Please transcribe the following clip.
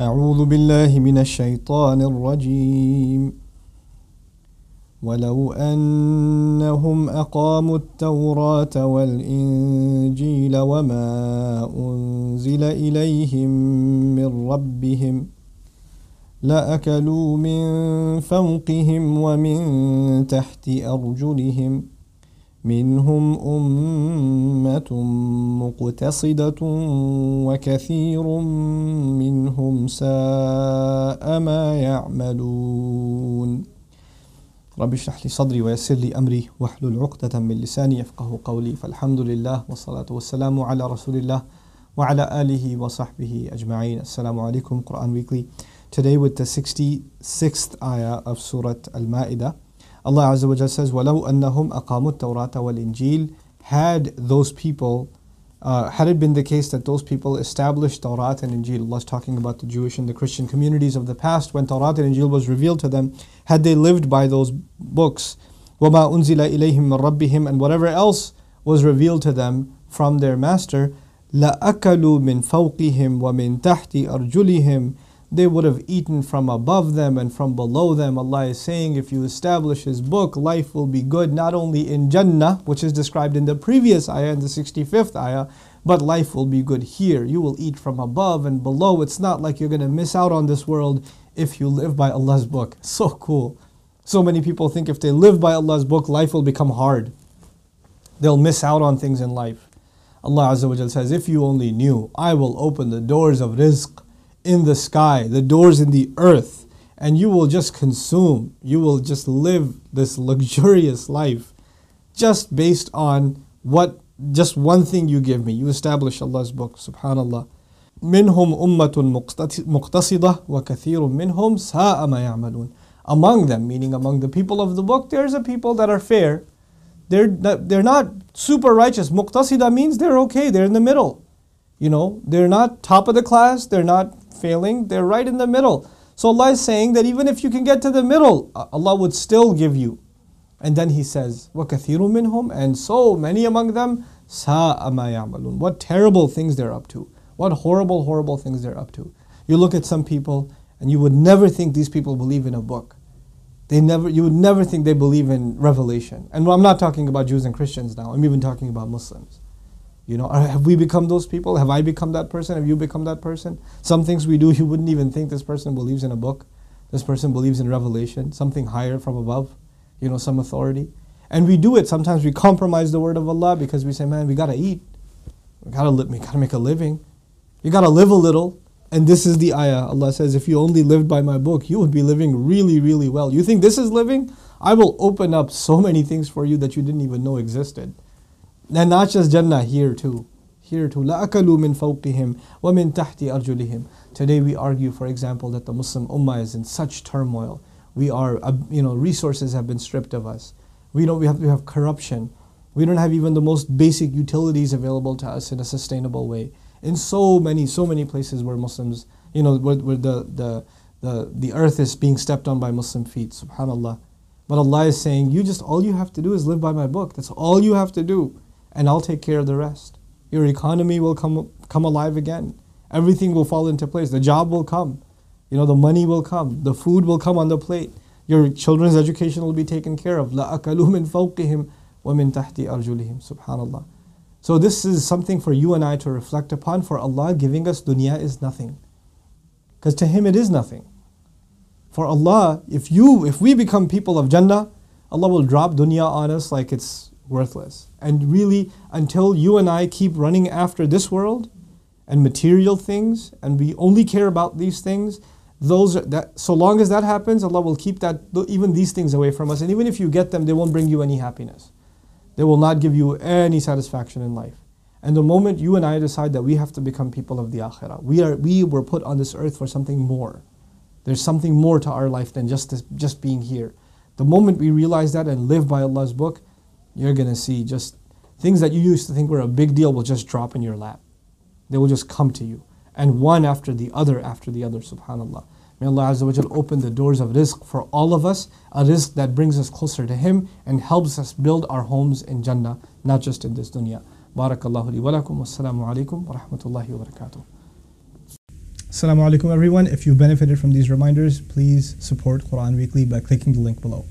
أعوذ بالله من الشيطان الرجيم. ولو أنهم أقاموا التوراة والإنجيل وما أنزل إليهم من ربهم لأكلوا من فوقهم ومن تحت أرجلهم منهم أمة مقتصدة وكثير منهم ساء ما يعملون. رب اشرح لي صدري ويسر لي أمري واحلل عقدة من لساني يفقه قولي. فالحمد لله والصلاة والسلام على رسول الله وعلى آله وصحبه أجمعين. السلام عليكم. Quran Weekly. Today with the 66th ayah of Surah Al-Ma'idah. Allah Azza wa Jalla says, وَلَوْ أَنَّهُمْ أَقَامُوا التَّوْرَاةَ وَالْإِنْجِيلَ Had those people, uh, had it been the case that those people established Tawrat and Injil, Allah is talking about the Jewish and the Christian communities of the past, when Tawrat and Injil was revealed to them, had they lived by those books, وَمَا أُنزِلَ إِلَيْهِمْ مِنْ رَبِّهِمْ And whatever else was revealed to them from their master, لَأَكَلُوا مِنْ فَوْقِهِمْ وَمِنْ تَحْتِ أَرْجُلِهِمْ they would have eaten from above them and from below them. Allah is saying, if you establish His book, life will be good not only in Jannah, which is described in the previous ayah, in the 65th ayah, but life will be good here. You will eat from above and below. It's not like you're going to miss out on this world if you live by Allah's book. So cool. So many people think if they live by Allah's book, life will become hard. They'll miss out on things in life. Allah Azza wa says, If you only knew, I will open the doors of rizq in the sky, the doors in the earth, and you will just consume, you will just live this luxurious life just based on what just one thing you give me. You establish Allah's book, subhanallah. منهم أمة مقتصدة وكثير منهم ساء ما يعملون. Among them, meaning among the people of the book, there's a people that are fair. They're, they're not super righteous. Muqtasida means they're okay, they're in the middle. You know, they're not top of the class, they're not failing, they're right in the middle. So Allah is saying that even if you can get to the middle, Allah would still give you. And then He says, وَكَثِيرٌ مِّنْهُمْ And so many among them, سَاءَ مَا يَعْمَلُونَ What terrible things they're up to. What horrible, horrible things they're up to. You look at some people and you would never think these people believe in a book. They never, you would never think they believe in revelation. And I'm not talking about Jews and Christians now, I'm even talking about Muslims. You know, have we become those people? Have I become that person? Have you become that person? Some things we do, you wouldn't even think this person believes in a book. This person believes in revelation, something higher from above, you know, some authority. And we do it. Sometimes we compromise the word of Allah because we say, man, we gotta eat. We gotta, li- we gotta make a living. You gotta live a little. And this is the ayah. Allah says, if you only lived by my book, you would be living really, really well. You think this is living? I will open up so many things for you that you didn't even know existed. And not just Jannah, here too. Here too. لَأَكَلُوا مِنْ فَوْقِهِمْ وَمِنْ تَحْتِ أَرْجُلِهِمْ Today we argue, for example, that the Muslim Ummah is in such turmoil. We are, uh, you know, resources have been stripped of us. We don't, we have, we have corruption. We don't have even the most basic utilities available to us in a sustainable way. In so many, so many places where Muslims, you know, where, where the, the, the, the earth is being stepped on by Muslim feet, subhanAllah. But Allah is saying, you just, all you have to do is live by my book. That's all you have to do and I'll take care of the rest. Your economy will come, come alive again. Everything will fall into place. The job will come. You know, the money will come. The food will come on the plate. Your children's education will be taken care of. لَأَكَلُوا مِنْ فَوْقِهِمْ وَمِنْ تَحْتِ أَرْجُلِهِمْ Subhanallah. So this is something for you and I to reflect upon. For Allah giving us dunya is nothing. Because to Him it is nothing. For Allah, if you, if we become people of Jannah, Allah will drop dunya on us like it's worthless. And really, until you and I keep running after this world and material things, and we only care about these things, those that so long as that happens, Allah will keep that even these things away from us. And even if you get them, they won't bring you any happiness. They will not give you any satisfaction in life. And the moment you and I decide that we have to become people of the akhirah, we are we were put on this earth for something more. There's something more to our life than just this, just being here. The moment we realize that and live by Allah's book, you're going to see just things that you used to think were a big deal will just drop in your lap. They will just come to you. And one after the other after the other, subhanAllah. May Allah Azza wa Jal open the doors of rizq for all of us, a rizq that brings us closer to Him and helps us build our homes in Jannah, not just in this dunya. Barakallahu li wa lakum. Wassalamu alaikum wa rahmatullahi wa barakatuh. Assalamu alaikum everyone. If you benefited from these reminders, please support Quran Weekly by clicking the link below.